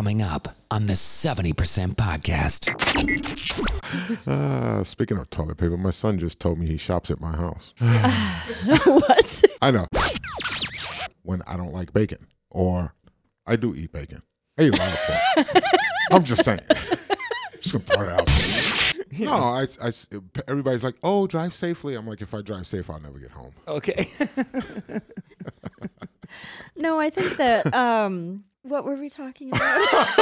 coming up on the 70% podcast. Uh, speaking of toilet paper, my son just told me he shops at my house. what? I know. When I don't like bacon, or I do eat bacon. I eat a lot of pork. I'm just saying. just gonna throw it out. there. No, I, I, everybody's like, "Oh, drive safely." I'm like, if I drive safe, I'll never get home. Okay. No, I think that um what were we talking about?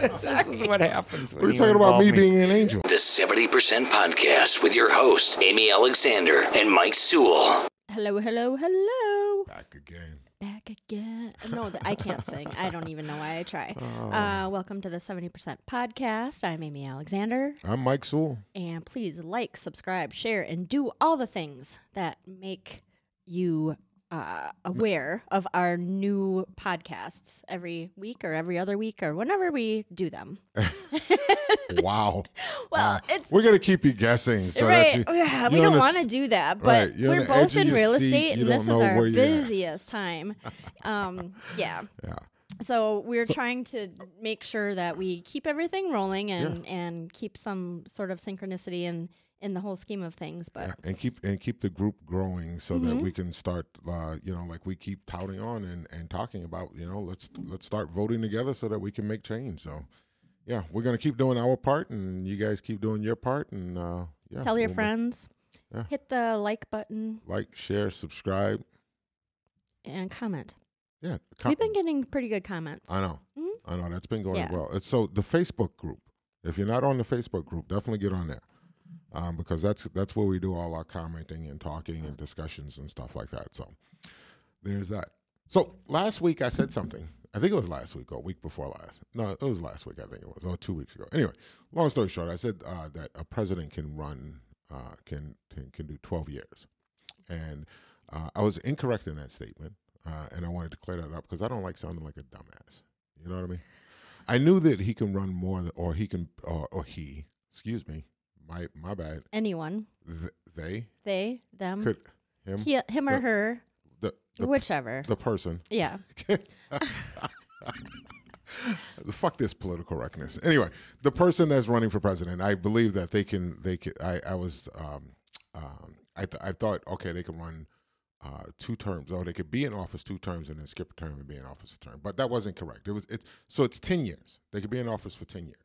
this is what happens. When We're you talking about involve me being an angel. The 70% podcast with your host, Amy Alexander and Mike Sewell. hello, hello, hello. Back again. Back again. No, th- I can't sing. I don't even know why I try. Oh. Uh, welcome to the 70% podcast. I'm Amy Alexander. I'm Mike Sewell. And please like, subscribe, share, and do all the things that make you uh, aware of our new podcasts every week or every other week or whenever we do them. Wow. Well, Uh, it's we're gonna keep you guessing so right. that you. yeah, you we don't want to do that, but Right, we're both in real seat, estate, and this is our where you're at. busiest time. Um, yeah. Yeah. So we're trying to make sure that we keep everything rolling and and keep some sort of synchronicity in in the whole scheme of things. But Yeah, and keep and keep the group growing so that Mm-hmm. we can start uh, you know like we keep touting on and, and talking about you know let's let's start voting together so that we can make change so yeah we're gonna keep doing our part and you guys keep doing your part and uh, yeah tell your we'll friends, Yeah. hit the like button like share subscribe and comment. yeah We've been getting pretty good comments. I know Mhm. I know that's been going Yeah. well it's so the Facebook group if you're not on the Facebook group definitely get on there um, because that's that's where we do all our commenting and talking and discussions and stuff like that. So there's that. So last week I said something. I think it was last week or week before last. No, it was last week. I think it was or two weeks ago. Anyway, long story short, I said uh, that a president can run uh, can, can can do 12 years, and uh, I was incorrect in that statement, uh, and I wanted to clear that up because I don't like sounding like a dumbass. You know what I mean? I knew that he can run more, or he can, or, or he. Excuse me, my my bad. Anyone, Th- they they, them, could him he, him or the- her, the the, whichever. the person. yeah. The Fuck this political correctness. Anyway, the person that's running for president, I believe that they can. They can. I I was. Um, um, I th- I thought okay, they can run. Uh, two terms, or they could be in office two terms and then skip a term and be in office a term. But that wasn't correct. It was it. So it's ten years. They could be in office for ten years.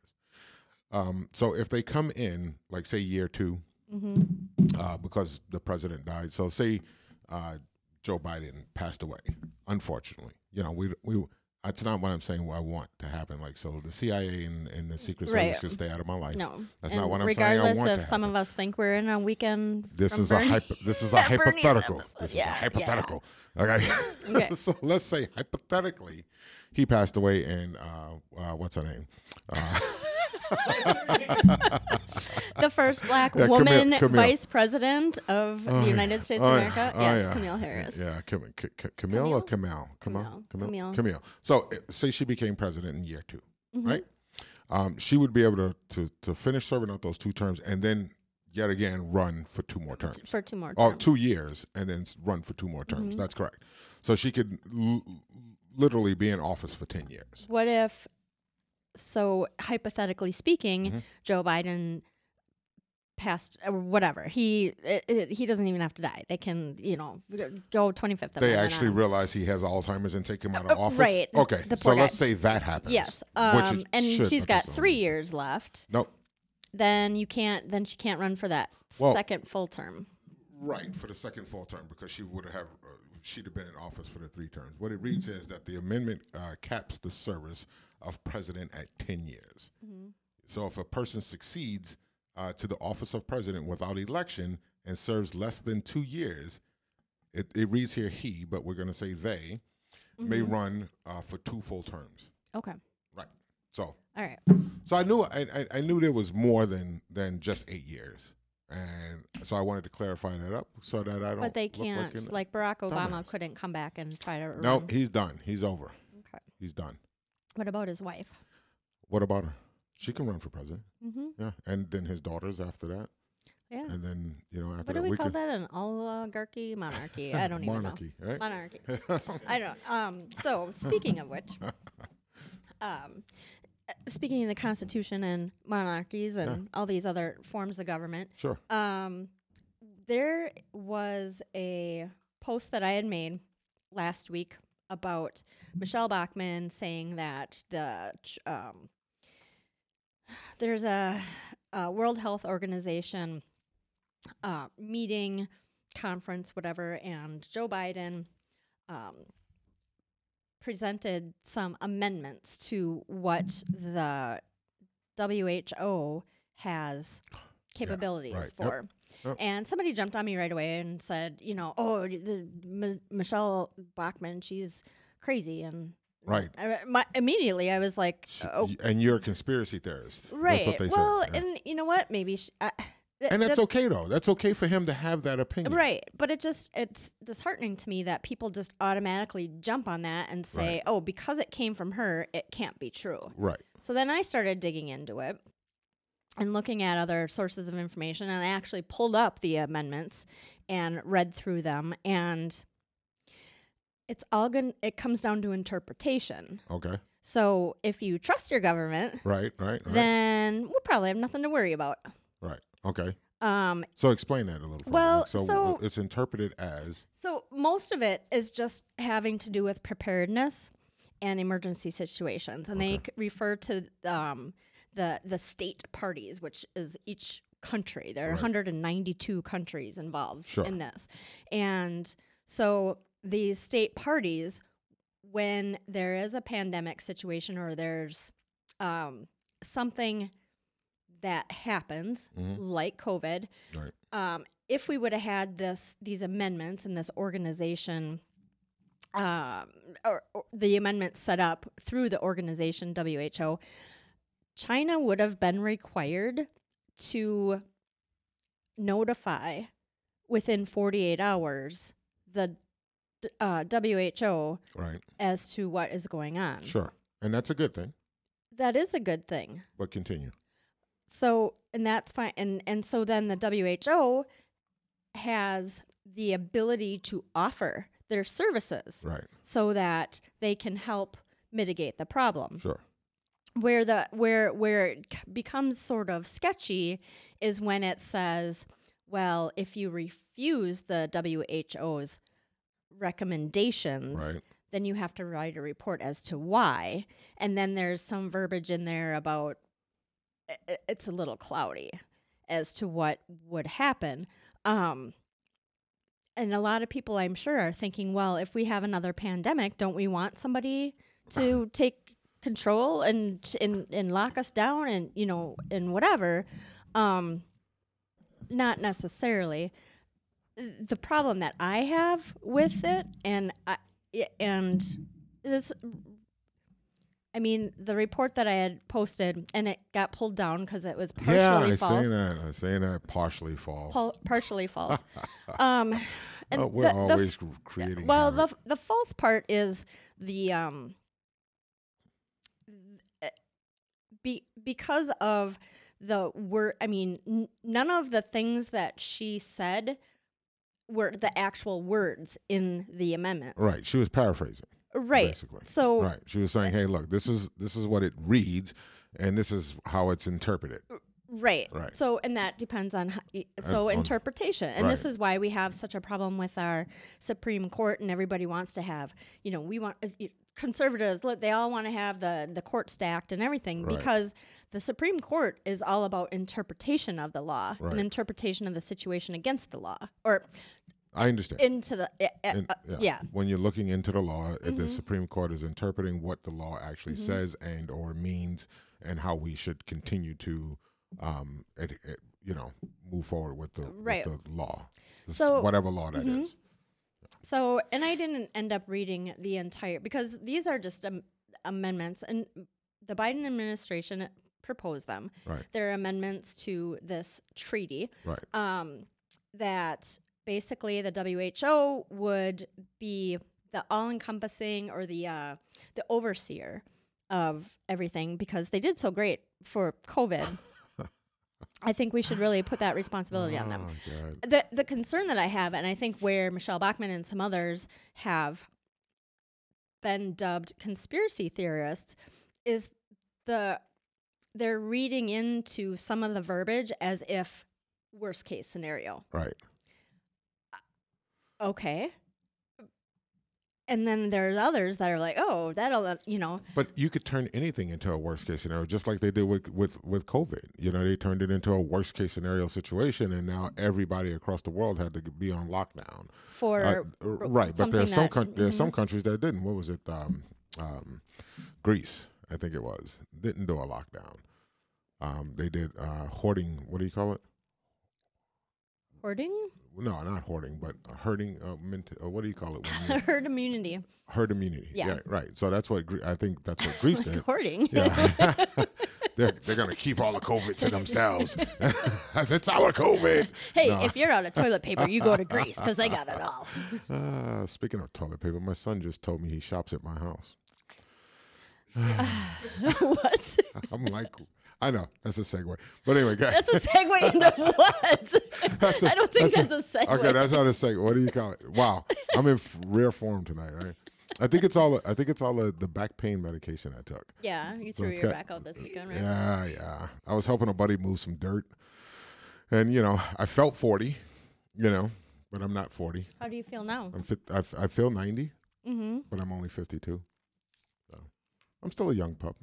Um, so if they come in, like say year 2 Mm-hmm. uh, because the president died. So say uh, Joe Biden passed away. Unfortunately, you know we we. That's not what I'm saying. What I want to happen. Like so, the CIA and, and the Secret Service Right. can stay out of my life. No, That's And not what I'm saying regardless if some of us think we're in a weekend. This is Bernie- a hypo, this is a hypothetical. This is Yeah, a yeah. hypothetical. Okay. Okay. so let's say hypothetically, he passed away, and uh, uh, what's her name? Uh, the first black Yeah, woman Camille. vice president of the United States oh, of yeah. America. Oh, yes, yeah. Camille Harris. Yeah, Cam- C- C- Camille or Camille? Camille? Camille. Camille. Camille. So uh, say she became president in year 2 Mm-hmm. right? Um, she would be able to, to to finish serving out those two terms and then yet again run for two more terms. For two more Oh, terms. two years and then run for two more terms. Mm-hmm. That's correct. So she could l- literally be in office for 10 years. What if, so hypothetically speaking, Mm-hmm. Joe Biden passed or whatever he it, it- he doesn't even have to die they can you know go 25th They actually on realize he has Alzheimer's and take him out Uh, of office. right. Okay. So poor let's say that happens. yes um, and she's got three years left Nope. then you can't then she can't run for that Well- second full term Right for the second full term because she would have uh, she'd have been in office for the three terms. What it reads is that the amendment uh, caps the service of president at ten years. So if a person succeeds uh, to the office of president without election and serves less than two years, it, it reads here he, but we're going to say they may run uh, for two full terms. okay Right. So all right so I knew I, I, I knew there was more than than just eight years, and so I wanted to clarify that up so that I don't. but they can't Like, like, barack obama dumbass. couldn't come back and try to no, run. he's done. He's over. okay He's done. What about his wife What about her? She can run for president. mm-hmm. Yeah, and then his daughters after that, yeah and then you know after what do that we, we call that an oligarchy monarchy i don't even know monarchy, right? monarchy I don't. Um. So speaking of which, um, speaking of the Constitution and monarchies and all these other forms of government, Sure. um, there was a post that I had made last week about Michelle Bachmann saying that the um, there's a, a World Health Organization uh, meeting, conference, whatever, and Joe Biden um, presented some amendments to what the WHO has capabilities right. For. Yep. And somebody jumped on me right away and said, you know, oh, the, M- Michelle Bachmann, she's crazy. And Right. I, my, immediately I was like, oh, And you're a conspiracy theorist. right. That's what they well, yeah. and you know what? Maybe, sh- uh, th- and that's that- okay though. That's okay for him to have that opinion. Right. But it just it's disheartening to me that people just automatically jump on that and say, Right. "Oh, because it came from her, it can't be true." Right. So then I started digging into it and looking at other sources of information and I actually pulled up the amendments and read through them and it's all going it comes down to interpretation. Okay. So if you trust your government, Right. Right. Right. then we'll probably have nothing to worry about. right. Okay. Um So explain that a little. further. Well, so, so- it's interpreted as So most of it is just having to do with preparedness and emergency situations, and they c- refer to um, the the state parties, which is each country. There are Right. 192 countries involved Sure. in this, and so these state parties, when there is a pandemic situation or there's um, something that happens, Mhm. like COVID, right. um, if we would have had this these amendments and this organization um, or, or the amendments set up through the organization WHO, China would have been required to notify within 48 hours the uh, WHO Right. as to what is going on. Sure. And that's a good thing. That is a good thing. But continue. So, and that's fine. And and so then the WHO has the ability to offer their services Right. so that they can help mitigate the problem. Sure. Where the where where it becomes sort of sketchy is when it says, well, if you refuse the WHO's recommendations, Right. then you have to write a report as to why. And then there's some verbiage in there about it's a little cloudy as to what would happen. Um, and a lot of people, I'm sure, are thinking, well, if we have another pandemic, don't we want somebody to take control and and and lock us down and you know and whatever? Um, not necessarily the problem that I have with it, and I i- and this, I mean, the report that I had posted, and it got pulled down because it was partially yeah, I false, seen that. I seen that partially false. Partially false. um, and Oh, we're the- the f- always creating. well, the the false part is the um, th- be because of the word. I mean, n- none of the things that she said were the actual words in the amendment. right. She was paraphrasing. Right. Basically. So Right. She was saying, "Hey, look, this is this is what it reads, and this is how it's interpreted." Right. Right. So, and that depends on how, so on- interpretation. And this is why we have such a problem with our Supreme Court, and everybody wants to have, you know, we want uh, conservatives. look, They all want to have the the court stacked and everything Right. because the Supreme Court is all about interpretation of the law Right. and interpretation of the situation against the law or I understand. into the uh, uh, And, uh, yeah. yeah. When you're looking into the law, uh, Mm-hmm. the Supreme Court is interpreting what the law actually says and or means, and how we should continue to, um, ed- ed- you know, move forward with the Right. with the law, So- whatever law that is. So, and I didn't end up reading the entire because these are just um, amendments, and the Biden administration proposed them. Right. They're amendments to this treaty Right. um, that basically the WHO would be the all-encompassing or the uh, the overseer of everything because they did so great for COVID. I think we should really put that responsibility on them Oh, God. the the concern that I have, and I think where Michelle Bachmann and some others have been dubbed conspiracy theorists, is the they're reading into some of the verbiage as if worst case scenario. Right. Uh, okay. And then there's others that are like, oh, that'll, uh, you know, But you could turn anything into a worst case scenario, just like they did with, with, with COVID. You know, they turned it into a worst case scenario situation, and now everybody across the world had to be on lockdown. for Uh, right, but there's some there's mhm. some countries that didn't. What was it? Um, um, Greece, I think it was, didn't do a lockdown. Um, they did uh, hoarding. What do you call it? hoarding No, not hoarding, but herding. Uh, ment- uh, what do you call it? Herd immunity. herd immunity. Yeah. right. So that's what Gre- I think. That's what Greece did. hoarding. Yeah. they're they're gonna keep all the COVID to themselves. that's our COVID. hey, No. if you're out of toilet paper, you go to Greece because they got it all. Uh, speaking of toilet paper, my son just told me he shops at my house. what? I'm like, I know that's a segue, but anyway, guys. That's a segue into what? That's a- I don't think that's that's, a- a, segue. Okay, that's not a segue. What do you call it? Wow, I'm in f- rare form tonight, right? I think it's all. I think it's all the the back pain medication I took. yeah, you threw it's your got- back out this weekend, right? Yeah, yeah. I was helping a buddy move some dirt, and you know, I felt 40, you know, but I'm not 40. How do you feel now? I'm fit. I, f- I feel 90, Mm-hmm. but I'm only 52. So I'm still a young pup,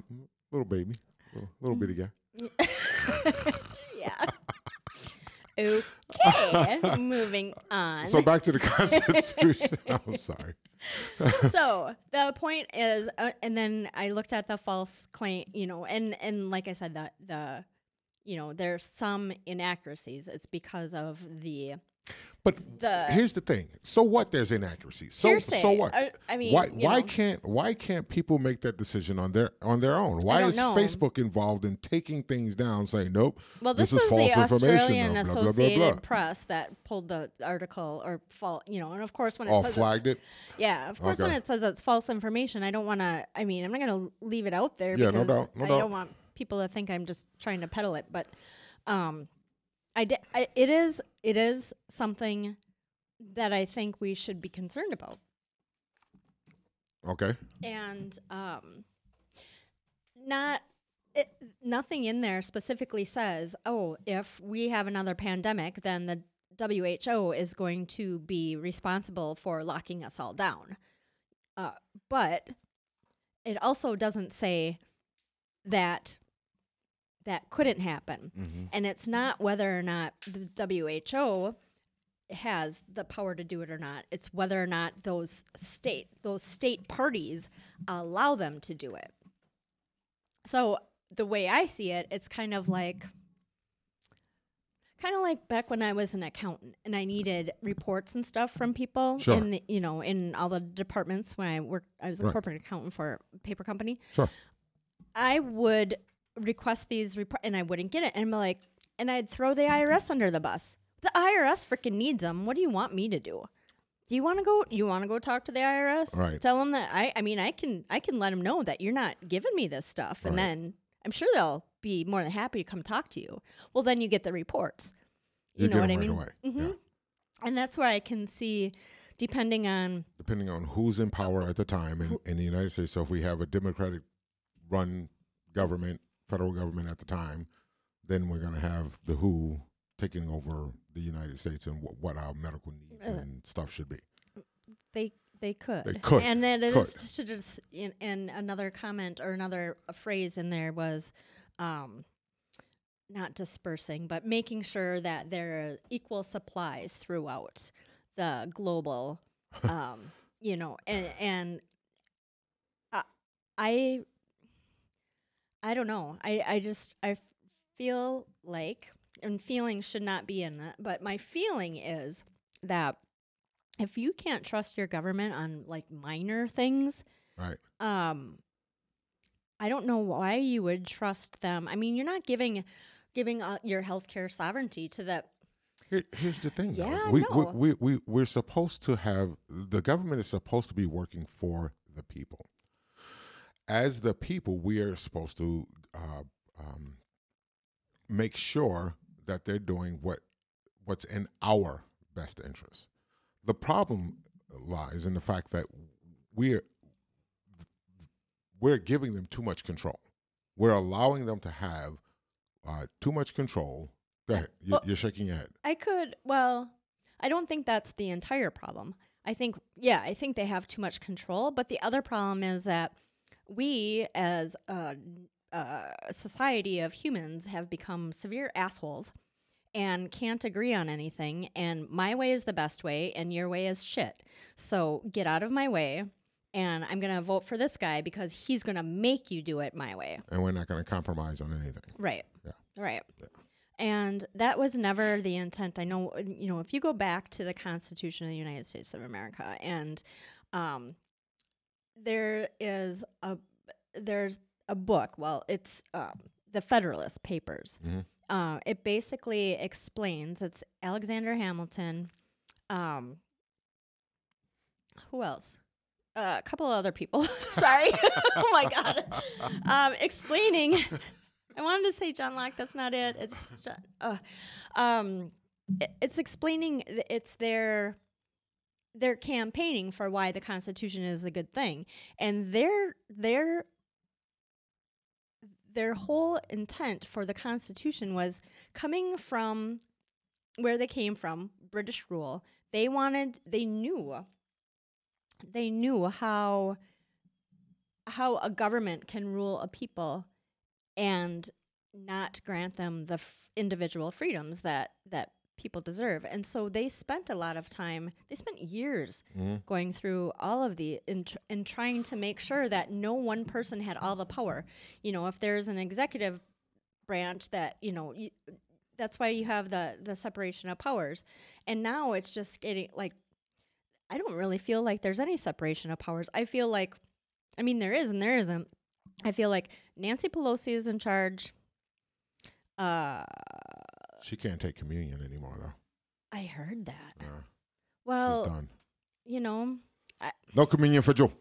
little baby, little, little bitty guy. yeah. Okay, moving on. So back to the Constitution. I'm sorry. so the point is uh, and then i looked at the false claim you know and and like i said that the you know there's some inaccuracies it's because of the But the here's the thing. So what? There's inaccuracies. So Hearsay. so what? I- I mean, why why know. can't why can't people make that decision on their on their own? Why is know. Facebook involved in taking things down, saying nope? well this, is was false the information. australian or blah, blah, blah, associated blah. press that pulled the article or fault you know and of course when it All says flagged it. yeah of course when it says it's false information i don't want to i mean i'm not going to leave it out there Yeah, no doubt, no i doubt. don't want people to think i'm just trying to peddle it but um I, it is it is something that I think we should be concerned about. Okay. And um not it, nothing in there specifically says, "Oh, if we have another pandemic, then the WHO is going to be responsible for locking us all down." Uh, but it also doesn't say that that couldn't happen. Mm-hmm. And it's not whether or not the WHO has the power to do it or not. It's whether or not those state those state parties allow them to do it. So the way I see it, it's kind of like kind of like back when I was an accountant and I needed reports and stuff from people Sure. in the, you know in all the departments when I worked I was a Right. corporate accountant for a paper company. Sure. I would request these report and I wouldn't get it. And I'm like, and I'd throw the IRS under the bus. The IRS freaking needs them. What do you want me to do? Do you want to go? You want to go talk to the IRS? Right. Tell them that I. I mean, I can. I can let them know that you're not giving me this stuff, and Right. then I'm sure they'll be more than happy to come talk to you. Well, then you get the reports. You, You know what I right mean? away. Mhm. Yeah. And that's where I can see, depending on Depending on who's in power at the time in, in the United States. So if we have a Democratic run government, federal government at the time, then we're going to have the WHO taking over the United States and wh- what our medical needs Uh, and stuff should be. They they could. They could, And then it could. is just in, in another comment or another uh, phrase in there was um not dispersing, but making sure that there are equal supplies throughout the global um you know and and uh, I I don't know. I I just I feel like and feeling should not be in that, but my feeling is that if you can't trust your government on like minor things, Right. um I don't know why you would trust them. I mean, you're not giving giving uh, your healthcare sovereignty to the Here, here's the thing. Yeah, we, no. we, we, we, we're supposed to have, the government is supposed to be working for the people. As the people, we are supposed to uh, um, make sure that they're doing what what's in our best interest. The problem lies in the fact that we're we're giving them too much control. We're allowing them to have uh, too much control. Go ahead. You, Well- you're shaking your head. I could, well, I don't think that's the entire problem. I think, yeah, I think they have too much control. But the other problem is that we, as a, a society of humans, have become severe assholes and can't agree on anything. And my way is the best way, and your way is shit. So get out of my way. And I'm going to vote for this guy because he's going to make you do it my way. And we're not going to compromise on anything. Right. Yeah. Right. Yeah. And that was never the intent. I know, uh, you know, if you go back to the Constitution of the United States of America, and um, there is a there's a book. Well, it's um, the Federalist Papers. Mhm. Uh, it basically explains. It's Alexander Hamilton. Um, who else? Uh, a couple other people. Sorry. oh my god. Um, explaining. I wanted to say John Locke. That's not it. It's John, uh, um, i- it's explaining. th- It's their they're campaigning for why the Constitution is a good thing, and their their their whole intent for the Constitution was coming from where they came from, British rule. They wanted. They knew. They knew how how a government can rule a people and not grant them the f- individual freedoms that that people deserve. And so they spent a lot of time. They spent years Mhm. going through all of the in, tr- in trying to make sure that no one person had all the power. You know, if there's an executive branch that you know. You, that's why you have the the separation of powers and now it's just getting like i don't really feel like there's any separation of powers i feel like i mean there is and there isn't i feel like nancy pelosi is in charge uh She can't take communion anymore, though. i heard that Uh, well she's done. you know No communion for Joe.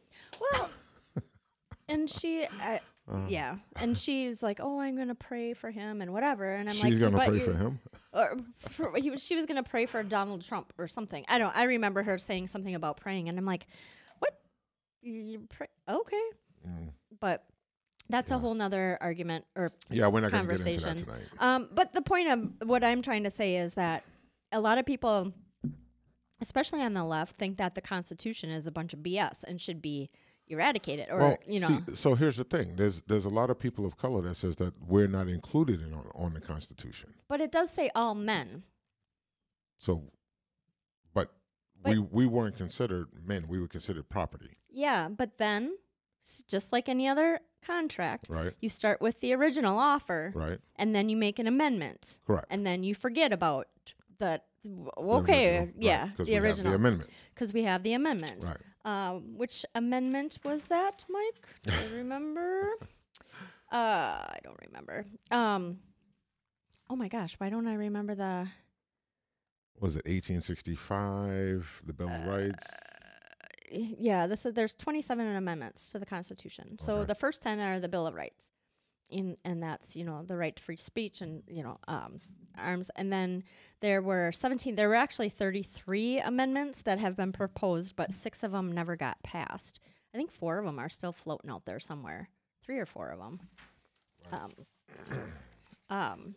well and she I, Uh, yeah and she's like oh i'm gonna pray for him and whatever and i'm she's like "She's gonna "But pray you're- for him. or for, he was, she was going to pray for Donald Trump or something. I don't. I remember her saying something about praying, and I'm like, "What? You, you pray? Okay." Mm. But that's a whole nother argument or Yeah, we're not going to get into that Conversation. tonight. um, but the point of what I'm trying to say is that a lot of people, especially on the left, think that the Constitution is a bunch of BS and should be eradicated, or well, you know, see, so here's the thing: there's there's a lot of people of color that says that we're not included in on, on the Constitution. but it does say all men. So, but, But- we we weren't considered men; we were considered property, Yeah, but then, just like any other contract, right? you start with the original offer, Right. and then you make an amendment, Correct. and then you forget about the. The Okay, original, yeah, because the we have original, the amendment, because we have the amendment. right? Um, which amendment was that, Mike? Do you remember? Uh, I don't remember. Um, oh my gosh, why don't I remember the? Was it 1865? The Bill Uh, of Rights. Yeah, this is there's 27 amendments to the Constitution. So the first 10 are the Bill of Rights, in and that's you know the right to free speech and you know um, arms. And then there were 17. There were actually 33 amendments that have been proposed, but six of them never got passed. I think four of them are still floating out there somewhere. Three or four of them. Um, um,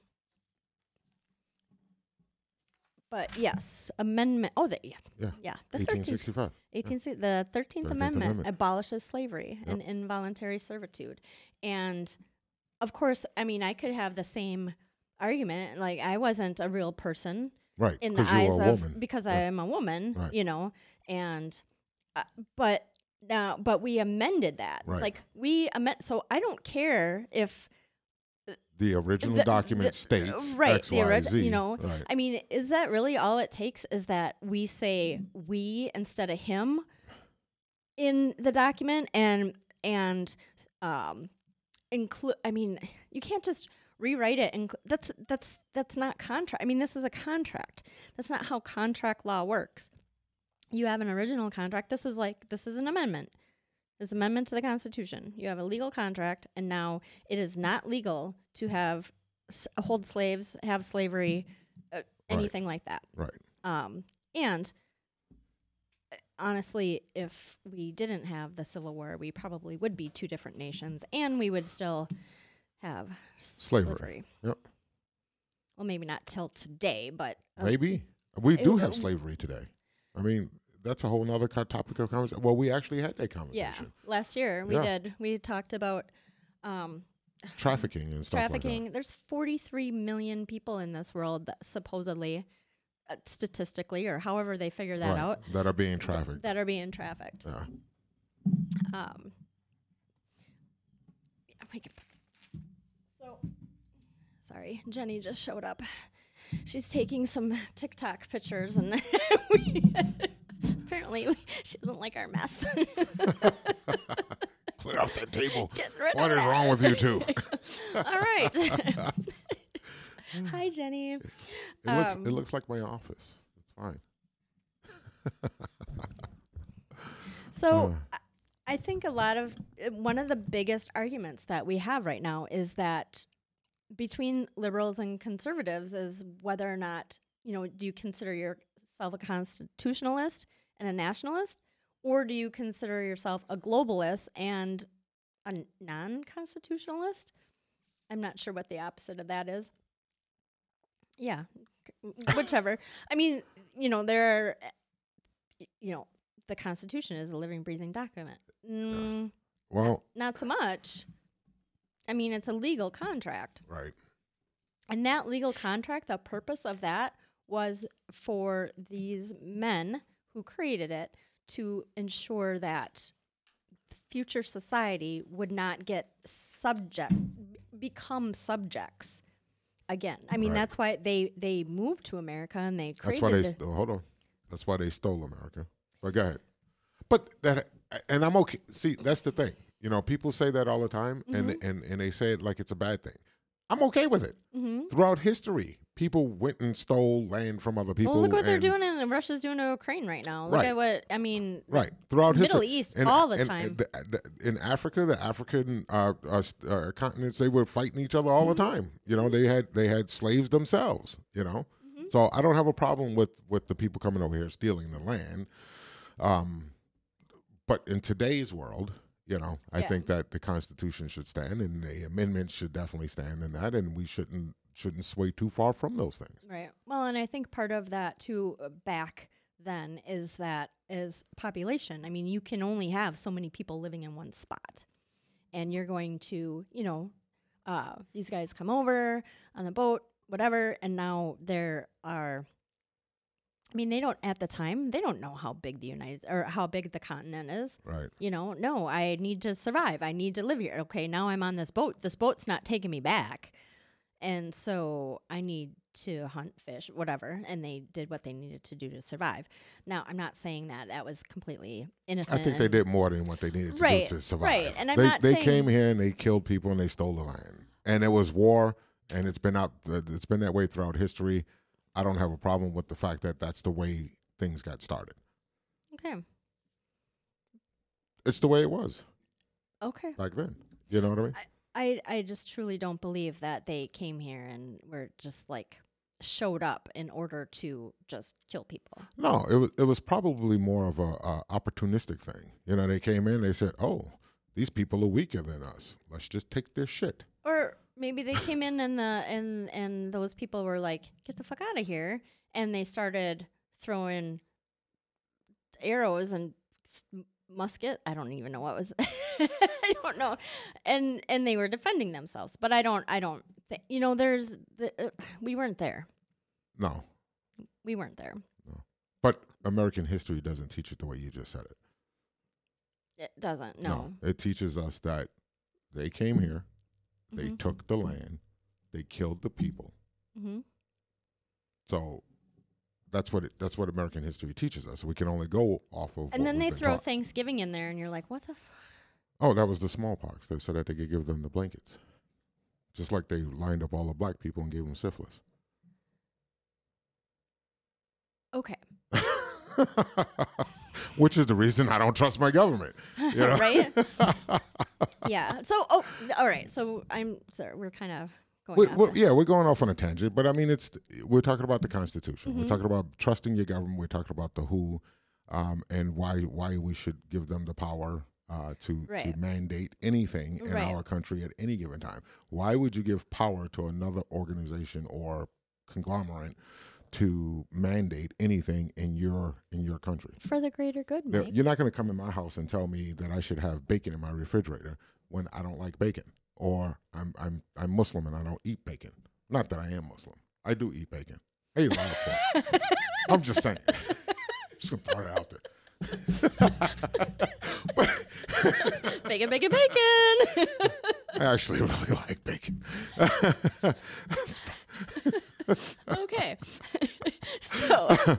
but yes, amendment. Oh, the, yeah, Yeah. yeah, the 13th 1865. 18 se- the 13th, 13th Amendment, Amendment. abolishes slavery and involuntary servitude. And of course, I mean, I could have the same argument like I wasn't a real person Right. in the eyes a of woman. because Right. I am a woman, Right. you know, and uh, but now but we amended that. Right. Like we amend so I don't care if the original the- document the- states right, X, the Y, orig- Z. you know, Right. I mean, is that really all it takes? Is that we say we instead of him in the document, and and um, include? I mean, you can't just rewrite it. And that's that's that's not contract. I mean, this is a contract. That's not how contract law works. You have an original contract. This is like this is an amendment. This amendment to the Constitution. You have a legal contract, and now it is not legal to have s- hold slaves, have slavery, uh, anything like that. Right. Um, and uh, honestly, if we didn't have the Civil War, we probably would be two different nations, and we would still have s- Slavery. Yep. Well, maybe not till today, but uh, Maybe we do have slavery today. I mean, that's a whole nother topic of conversation. Well, we actually had that yeah. conversation. Last year we Yeah. did. We talked about um, Trafficking and stuff trafficking. There's 43 million people in this world that supposedly, uh, statistically, or however they figure that that. out, that are being trafficked. that are being trafficked. yeah. Um, we can- so, sorry, Jenny just showed up. She's taking some TikTok pictures, and we, apparently we, she doesn't like our mess. Clear off that table. What is that. wrong with you two? All right. Hi, Jenny. It looks Um, it looks like my office. It's fine. So I- I think a lot of uh, one of the biggest arguments that we have right now is that between liberals and conservatives is whether or not, you know, do you consider yourself a constitutionalist and a nationalist or do you consider yourself a globalist and a non-constitutionalist? I'm not sure what the opposite of that is. Yeah, whichever. I mean, you know, there are, uh, you know, the Constitution is a living, breathing document. Mm, Well, Not so much. I mean, it's a legal contract. right. And that legal contract, the purpose of that was for these men who created it to ensure that future society would not get subject become subjects again. I mean, Right. that's why they they moved to America and they created. That's why they the- st- hold on. That's why they stole America. But go ahead. But that and I'm okay. See, that's the thing. You know, people say that all the time, and Mm-hmm. and and they say it like it's a bad thing. I'm okay with it. Mhm. Throughout history, people went and stole land from other people. Well, look what they're doing in Russia's doing to Ukraine right now. Look Right. at what I mean. Right throughout history Middle history, East all the time. the- the- in Africa, the African uh, uh, uh, continents, they were fighting each other all the Mm-hmm. time. You know, they had they had slaves themselves. You know, Mm-hmm. so I don't have a problem with with the people coming over here stealing the land. Um, but in today's world, you know, I Yeah. think that the Constitution should stand, and the amendments should definitely stand in that, and we shouldn't shouldn't sway too far from those things. Right. Well, and I think part of that too uh, back then is that is population. I mean, you can only have so many people living in one spot. And you're going to, you know, uh, these guys come over on the boat, whatever, and now there are I mean, they don't at the time, they don't know how big the United or how big the continent is. Right. You know, no, I need to survive. I need to live here. Okay, now I'm on this boat. This boat's not taking me back. And so I need to hunt fish, whatever. And they did what they needed to do to survive. Now, I'm not saying that that was completely innocent. I think they did more than what they needed to Right, do to survive. right, and I'm they, not they came here and they killed people and they stole the land, and it was war, and it's been out. uh, It's been that way throughout history. I don't have a problem with the fact that that's the way things got started. Okay. It's the way it was Okay. back then. You know what I mean? I, I just truly don't believe that they came here and were just like showed up in order to just kill people. No, it was it was probably more of a, a opportunistic thing. You know, they came in, they said, "Oh, these people are weaker than us. Let's just take their shit." Or maybe they came in and the and and those people were like, "Get the fuck out of here!" And they started throwing arrows and musket. I don't even know what was. I don't know. And and they were defending themselves. But I don't. I don't. Th- you know, there's the, uh, we weren't there. No, We weren't there. No. But American history doesn't teach it the way you just said it. It doesn't. No. it teaches us that they came here, they Mhm. took the land, they killed the people. hmm So that's what it, that's what American history teaches us. We can only go off of. And then they throw taught. Thanksgiving in there, and you're like, "What the?" F-? Oh, that was the smallpox. They said that they could give them the blankets, just like they lined up all the black people and gave them syphilis. Okay. Which is the reason I don't trust my government. You know? right? yeah. So, oh, all right. So I'm sorry. We're kind of going. We, we're, yeah, we're going off on a tangent, but I mean, it's we're talking about the Constitution. Mm-hmm. We're talking about trusting your government. We're talking about the who. um, and why why we should give them the power uh, to to mandate anything in Right. our country at any given time. Why would you give power to another organization or conglomerate to mandate anything in your in your country? For the greater good, Mike. You're not going to come in my house and tell me that I should have bacon in my refrigerator when I don't like bacon, or I'm I'm I'm Muslim and I don't eat bacon. Not that I am Muslim. I do eat bacon. I eat a lot of pork. I'm just saying. just gonna throw it out there. bacon, bacon, bacon. I actually really like bacon. Okay. so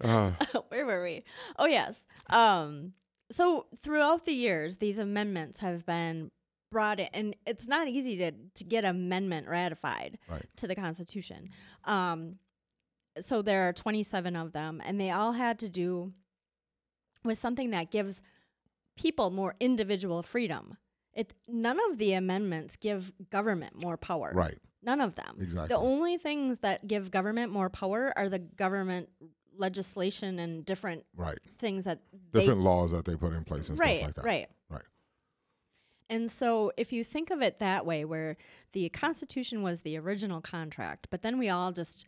Uh, where were we? Oh yes. Um so throughout the years these amendments have been brought in and it's not easy to to get amendment ratified Right. to the constitution. Um so there are 27 of them and they all had to do with something that gives people more individual freedom. It none of the amendments give government more power. right. None of them. Exactly. The only things that give government more power are the government legislation and different Right. things that Different laws that they put in place and right, stuff like that. right. Right. And so if you think of it that way where the constitution was the original contract, but then we all just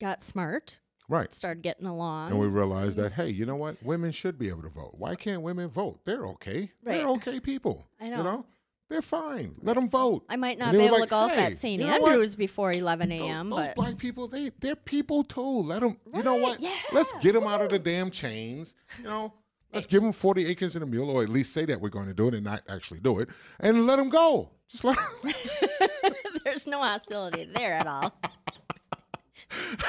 got smart, Right. started getting along. And we realized that, hey, you know what? Women should be able to vote. Why can't women vote? They're okay. They're okay people. I know. You know. Know? They're fine. Let them vote. I might not be able like, to golf "Hey, at St. you know what? Andrews before 11 a.m., those but black people, they they're people too. Let them. You know what? yeah, Let's get them out of the damn chains. You know. Let's give them 40 acres and a mule, or at least say that we're going to do it and not actually do it, and let them go. Just let 'em- there's no hostility there at all.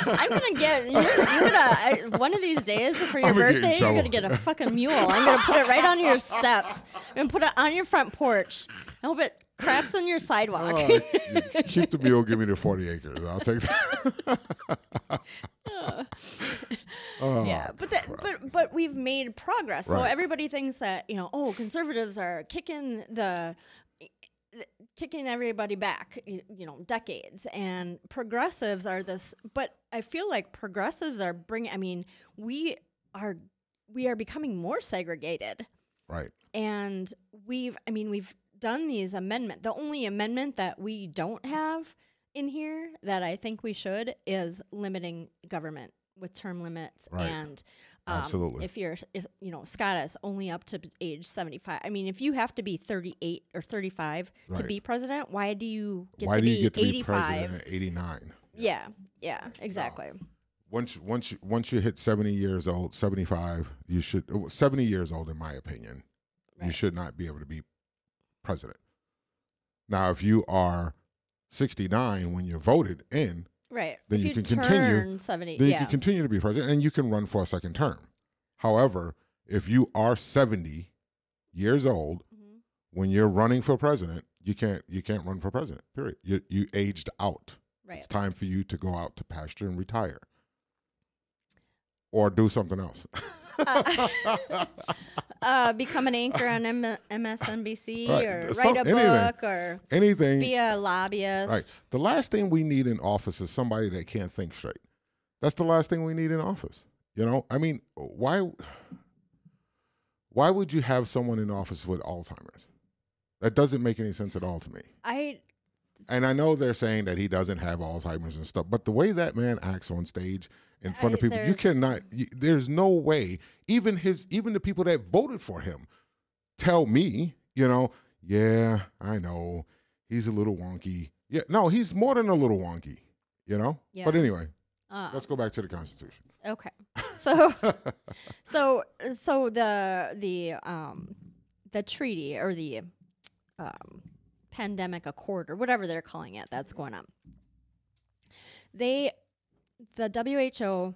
I'm gonna get you're, you're gonna I, one of these days for your birthday. You're gonna get a fucking mule. I'm gonna put it right on your steps. I'm gonna put it on your front porch. I hope it craps on your sidewalk. Uh, keep the mule. Give me the 40 acres. I'll take that. Oh, yeah, but that, but but we've made progress. So everybody thinks that you know, oh, conservatives are kicking the kicking everybody back, you know, decades, and progressives are this. But I feel like progressives are bringing. I mean, we are we are becoming more segregated, right. and we've. I mean, we've done these amendment. The only amendment that we don't have in here that I think we should is limiting government with term limits Right. and um, Absolutely. if you're if, you know Scott is only up to age 75 I mean if you have to be 38 or 35 to be president why do you get Why to do be you get to be 85 president at 89? yeah yeah exactly. Once once you- once you hit 70 years old 75 you should uh, 70 years old in my opinion you should not be able to be president. Now if you are 69 when you're voted in right. Then if you can continue- 70 then you can continue to be president and you can run for a second term. However if you are 70 years old Mhm. when you're running for president you can't you can't run for president period. You you aged out. Right. It's time for you to go out to pasture and retire or do something else. Uh, become an anchor on M- MSNBC Right, or some- write a anything. book or anything. be a lobbyist. Right. The last thing we need in office is somebody that can't think straight. That's the last thing we need in office. You know i mean why why would you have someone in office with alzheimer's? That doesn't make any sense at all to me. I and i know they're saying that he doesn't have alzheimer's and stuff but the way that man acts on stage in front of people you cannot you, there's no way even his even the people that voted for him tell me you know yeah i know he's a little wonky yeah no he's more than a little wonky you know Yeah. but anyway uh, let's go back to the constitution Okay. So so so the the um the treaty or the um pandemic accord or whatever they're calling it that's going on. They the WHO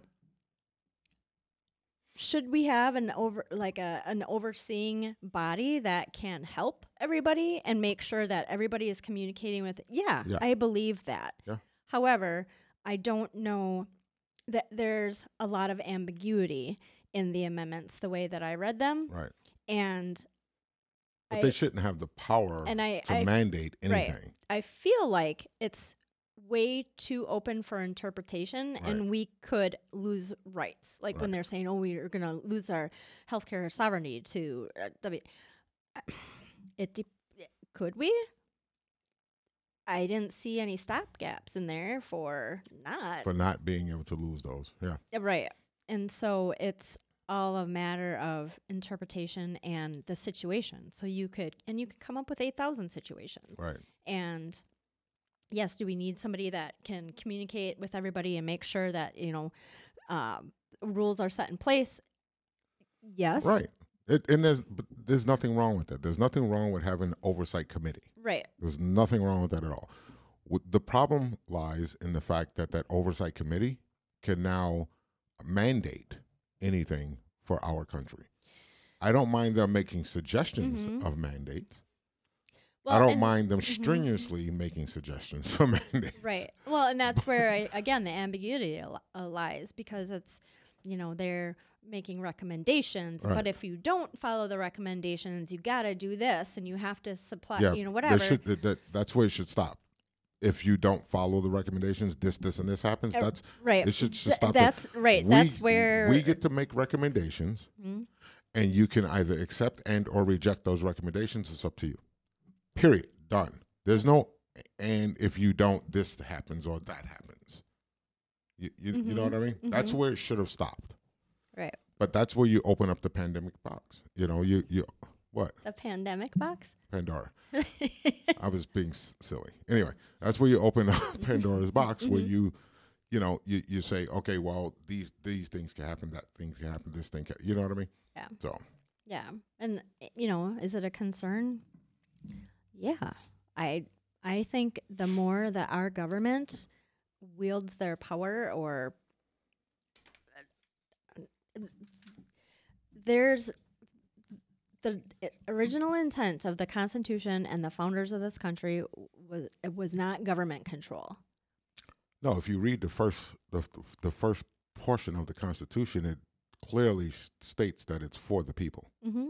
should we have an over like a an overseeing body that can help everybody and make sure that everybody is communicating with yeah, Yeah. I believe that. Yeah. However, I don't know that there's a lot of ambiguity in the amendments the way that I read them right and but I, they shouldn't have the power and I to I, mandate right. anything I feel like it's way too open for interpretation and we could lose rights. Like when they're saying, oh, we're going to lose our healthcare sovereignty to uh, W. It de- could we? I didn't see any stop gaps in there for not. for not being able to lose those. Yeah. Uh, Right. And so it's all a matter of interpretation and the situation. So you could, and you could come up with 8,000 situations. Right. And yes, do we need somebody that can communicate with everybody and make sure that, you know, um, rules are set in place? Yes. Right. It, and there's there's nothing wrong with that. There's nothing wrong with having an oversight committee. Right. There's nothing wrong with that at all. The problem lies in the fact that that oversight committee can now mandate anything for our country. I don't mind them making suggestions of mandates. I don't and- mind them strenuously making suggestions for mandates. Right. Well, and that's where I, again the ambiguity li- uh, lies because it's you know they're making recommendations, Right. but if you don't follow the recommendations, you got to do this, and you have to supply Yeah, you know whatever. should- that- that- that's where it should stop. If you don't follow the recommendations, this, this, and this happens. Uh, That's right. It should Th- stop. there. that's right. We- that's where we get to make recommendations, Mhm. and you can either accept and or reject those recommendations. It's up to you. Period. Done. There's no and if you don't, this happens or that happens. You you, you know mm-hmm. what I mean? That's mm-hmm. where it should have stopped. right But that's where you open up the pandemic box. You know, you you what the pandemic box. Pandora. I was being s- silly. Anyway, that's where you open up Pandora's box, where mm-hmm. you, you know, you, you say, okay, well, these these things can happen, that thing can happen, this thing can, you know what I mean? Yeah. So Yeah. And eh, you know, is it a concern? Yeah. I I think the more that our government wields their power or there's the original intent of the constitution and the founders of this country was it was not government control. no, if you read the first the the first portion of the Constitution, it clearly states that it's for the people. Mhm.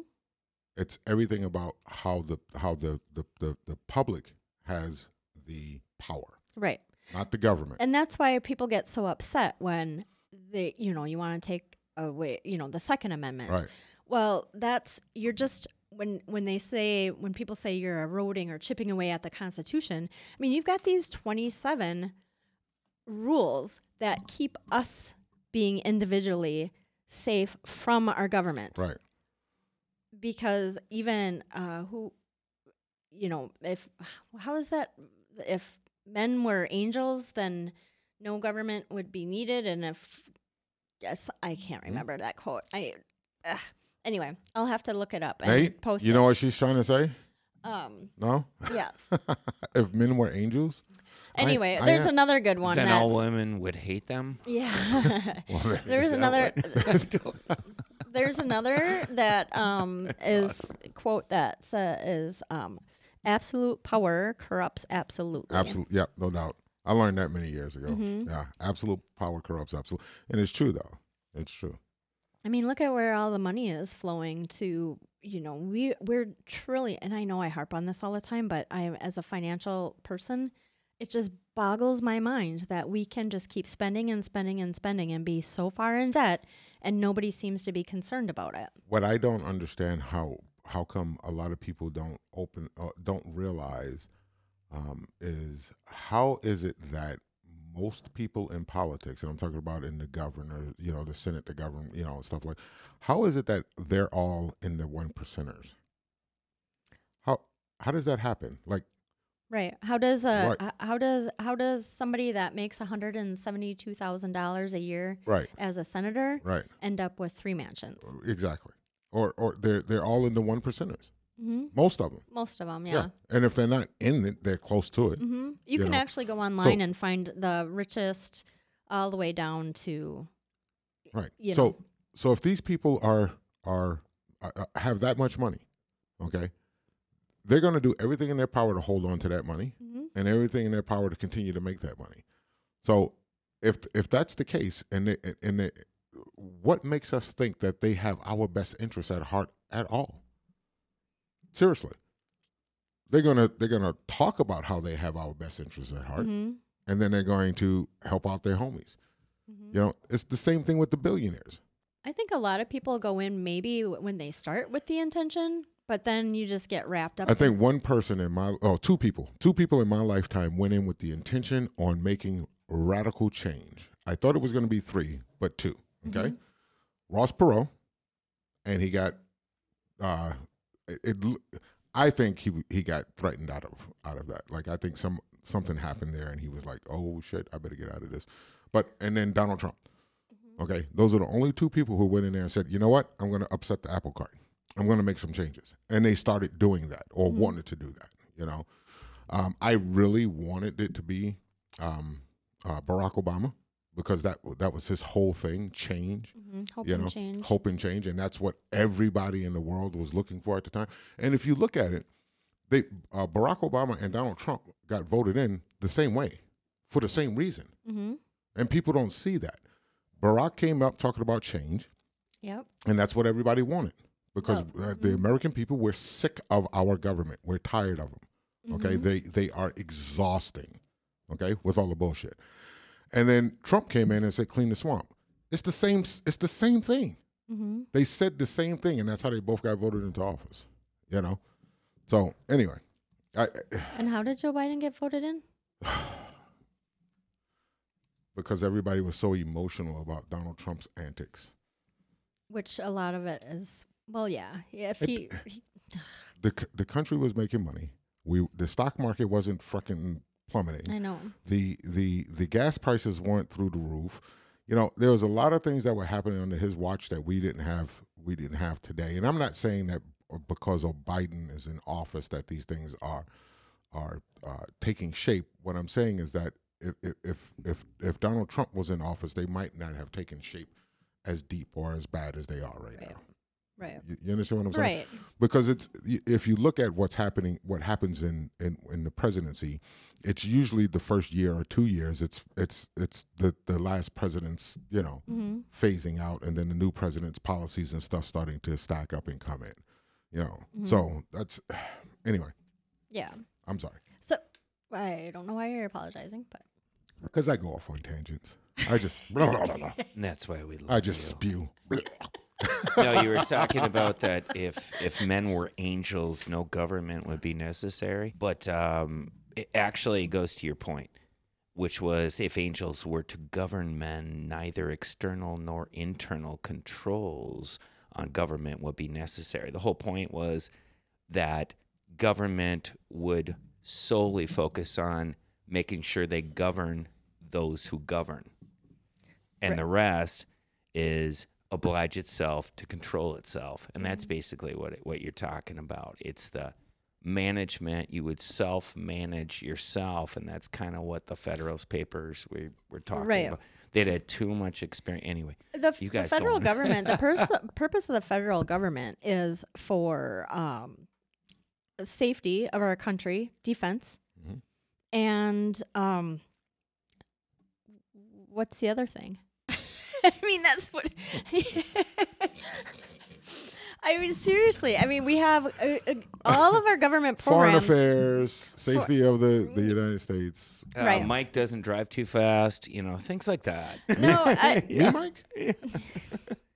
It's everything about how the how the the, the, the public has the power, Right. not the government. And that's why people get so upset when they, you know, you want to take away, you know, the Second Amendment. Right. Well, that's you're just when when they say when people say you're eroding or chipping away at the Constitution. I mean, you've got these 27 rules that keep us being individually safe from our government right. Because even uh, who you know if how is that if men were angels then no government would be needed and if yes i can't Hmm? remember that quote i ugh. anyway i'll have to look it up and Nate, post you it. know what she's trying to say? um No. yeah if men were angels. Anyway I there's am- another good one then all women would hate them. yeah Well, there's another what- there's another that um is quote that sa- is um absolute power corrupts absolutely Absolutely. Yep. No doubt. I learned that many years ago. Mm-hmm. Yeah. Absolute power corrupts absolute. And it's true, though. It's true. I mean, look at where all the money is flowing to. You know, we we're truly, and I know I harp on this all the time, but I, as a financial person, it just boggles my mind that we can just keep spending and spending and spending and be so far in debt, and nobody seems to be concerned about it. What I don't understand how how come a lot of people don't open uh, don't realize um, is how is it that most people in politics, and I'm talking about in the governor, you know, the Senate, the government, you know, stuff like, how is it that they're all in the one percenters? How how does that happen? Like, Right? How does a Right. how does how does somebody that makes one hundred and seventy two thousand dollars a year right, as a senator right, end up with three mansions? exactly, or or they're they're all in the one percenters. hmm Most of them. Most of them, yeah. And if they're not in it, they're close to it. hmm You, You can know, actually go online and find the richest all the way down to Right. so know. so if these people are are uh, uh, have that much money, okay, they're going to do everything in their power to hold on to that money Mhm. and everything in their power to continue to make that money. So if if that's the case, and they, and they, what makes us think that they have our best interests at heart at all? Seriously, they're gonna they're gonna talk about how they have our best interests at heart, Mhm. and then they're going to help out their homies. Mm-hmm. You know, it's the same thing with the billionaires. I think a lot of people go in maybe when they start with the intention, but then you just get wrapped up. I think one person in my oh two people two people in my lifetime went in with the intention on making radical change. I thought it was going to be three, but two. Okay, Ross Perot, and he got uh, it, it. I think he he got threatened out of out of that. Like I think some something happened there, and he was like, "Oh shit, I better get out of this." But and then Donald Trump. Okay, those are the only two people who went in there and said, "You know what? I'm going to upset the apple cart. I'm going to make some changes," and they started doing that or wanted to do that. You know, um, I really wanted it to be um, uh, Barack Obama because that that was his whole thing, change Mhm, hope you and know, change. hope and change, and that's what everybody in the world was looking for at the time. And if you look at it, they uh, Barack Obama and Donald Trump got voted in the same way for the same reason, Mm-hmm. and people don't see that. Barack came up talking about change, Yep. and that's what everybody wanted because Oh, the American people were sick of our government. We're tired of them. Okay, Mm-hmm. they they are exhausting. Okay, with all the bullshit. And then Trump came in and said, "Clean the swamp." It's the same. It's the same thing. Mm-hmm. They said the same thing, and that's how they both got voted into office. You know. So anyway, I, And how did Joe Biden get voted in? because everybody was so emotional about Donald Trump's antics, Which a lot of it is. Well, yeah. yeah if It- he, he the the country was making money. We the stock market wasn't fucking plummeting. I know. the the the gas prices weren't through the roof. You know, there was a lot of things that were happening under his watch that we didn't have we didn't have today. And I'm not saying that because of Biden is in office that these things are are uh, taking shape. What I'm saying is that if if if if Donald Trump was in office, they might not have taken shape as deep or as bad as they are right, Right. now. Right. You, you understand what I'm saying? Right. because it's if you look at what's happening what happens in, in in the presidency it's usually the first year or two years it's it's it's the the last president's you know Mm-hmm. phasing out and then the new president's policies and stuff starting to stack up and come in you know Mhm. so that's anyway Yeah. i'm sorry So I don't know why you're apologizing, but because i go off on tangents i just blah, blah, blah, blah. And that's why we love i just you. spew no, you were talking about that if if men were angels, no government would be necessary. But um, it actually goes to your point, which was if angels were to govern men, neither external nor internal controls on government would be necessary. The whole point was that government would solely focus on making sure they govern those who govern. And Right. the rest is oblige itself to control itself. And that's basically what it, what you're talking about. It's the management you would self-manage yourself and that's kind of what the Federalist Papers we were talking Right. about. They'd had too much experience anyway. the, f- the federal government, the pers- purpose of the federal government is for um, safety of our country, defense, Mhm. and um, what's the other thing? I mean, that's what. I mean, seriously. I mean, we have uh, uh, all of our government foreign programs. affairs safety of the the united states Uh, Right. Mike doesn't drive too fast, you know, things like that. No, I, me mike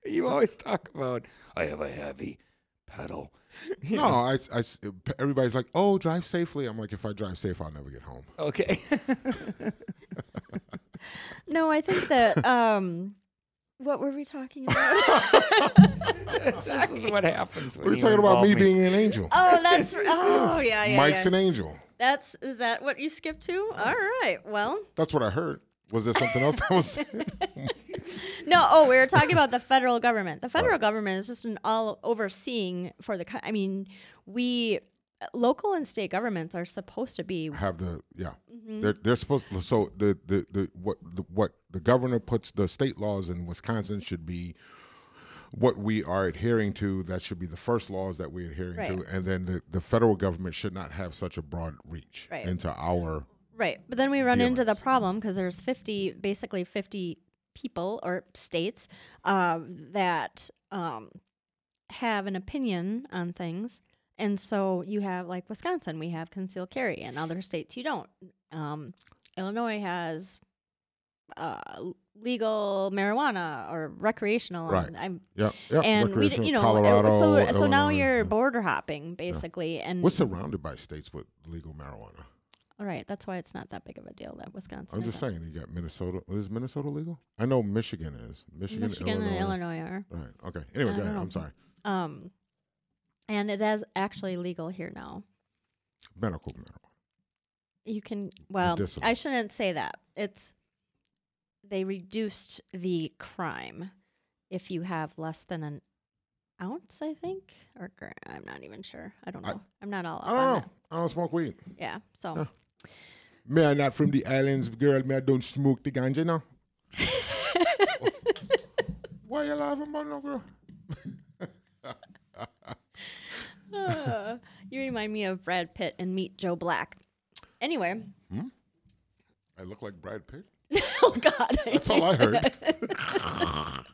you always talk about I have a heavy pedal. You No, know, I, I s- everybody's like, "Oh, drive safely." I'm like, if I drive safe, I'll never get home. Okay. no, I think that. Um, what were we talking about? this is what happens when We're you talking about involve me being an angel. Oh, that's oh yeah yeah. Mike's yeah. an angel. That's is that what you skipped to? All right. Well, That's what I heard. Was there something else that was? no. Oh, we were talking about the federal government. The federal government is just an all overseeing for the. co- I mean, we local and state governments are supposed to be. have the yeah? Mm-hmm. They're they're supposed. So the the the what the, what the governor puts the state laws in Wisconsin should be what we are adhering to. That should be the first laws that we're adhering Right. to, and then the, the federal government should not have such a broad reach Right. into our. Right. But then we run into the problem because there's 50, basically 50 people or states uh, that um, have an opinion on things. And so you have like Wisconsin, we have concealed carry, and other states you don't. Um, Illinois has uh, legal marijuana or recreational. Right. And I'm Yep. Yep. and we, you know, Colorado, so so now you're border hopping basically, and We're surrounded by states with legal marijuana. all right, that's why it's not that big of a deal that Wisconsin. I'm just saying, you got Minnesota. Is Minnesota legal? I know Michigan is. Michigan, Michigan Illinois. and Illinois are. Right. Okay. Anyway, go ahead. I'm sorry. Um, and it is actually legal here now. Medical marijuana. You can well, Medicinal. I shouldn't say that. It's they reduced the crime if you have less than an ounce, I think, or gra- I'm not even sure. I don't know. I, am not all I don't on know. that. I don't smoke weed. Yeah. So. Me, I not from the islands, girl. Me, I don't smoke the ganja now. Why you laughing about no girl? Uh, you remind me of Brad Pitt and Meet Joe Black. Anyway, I look like Brad Pitt. oh God, That's all I heard.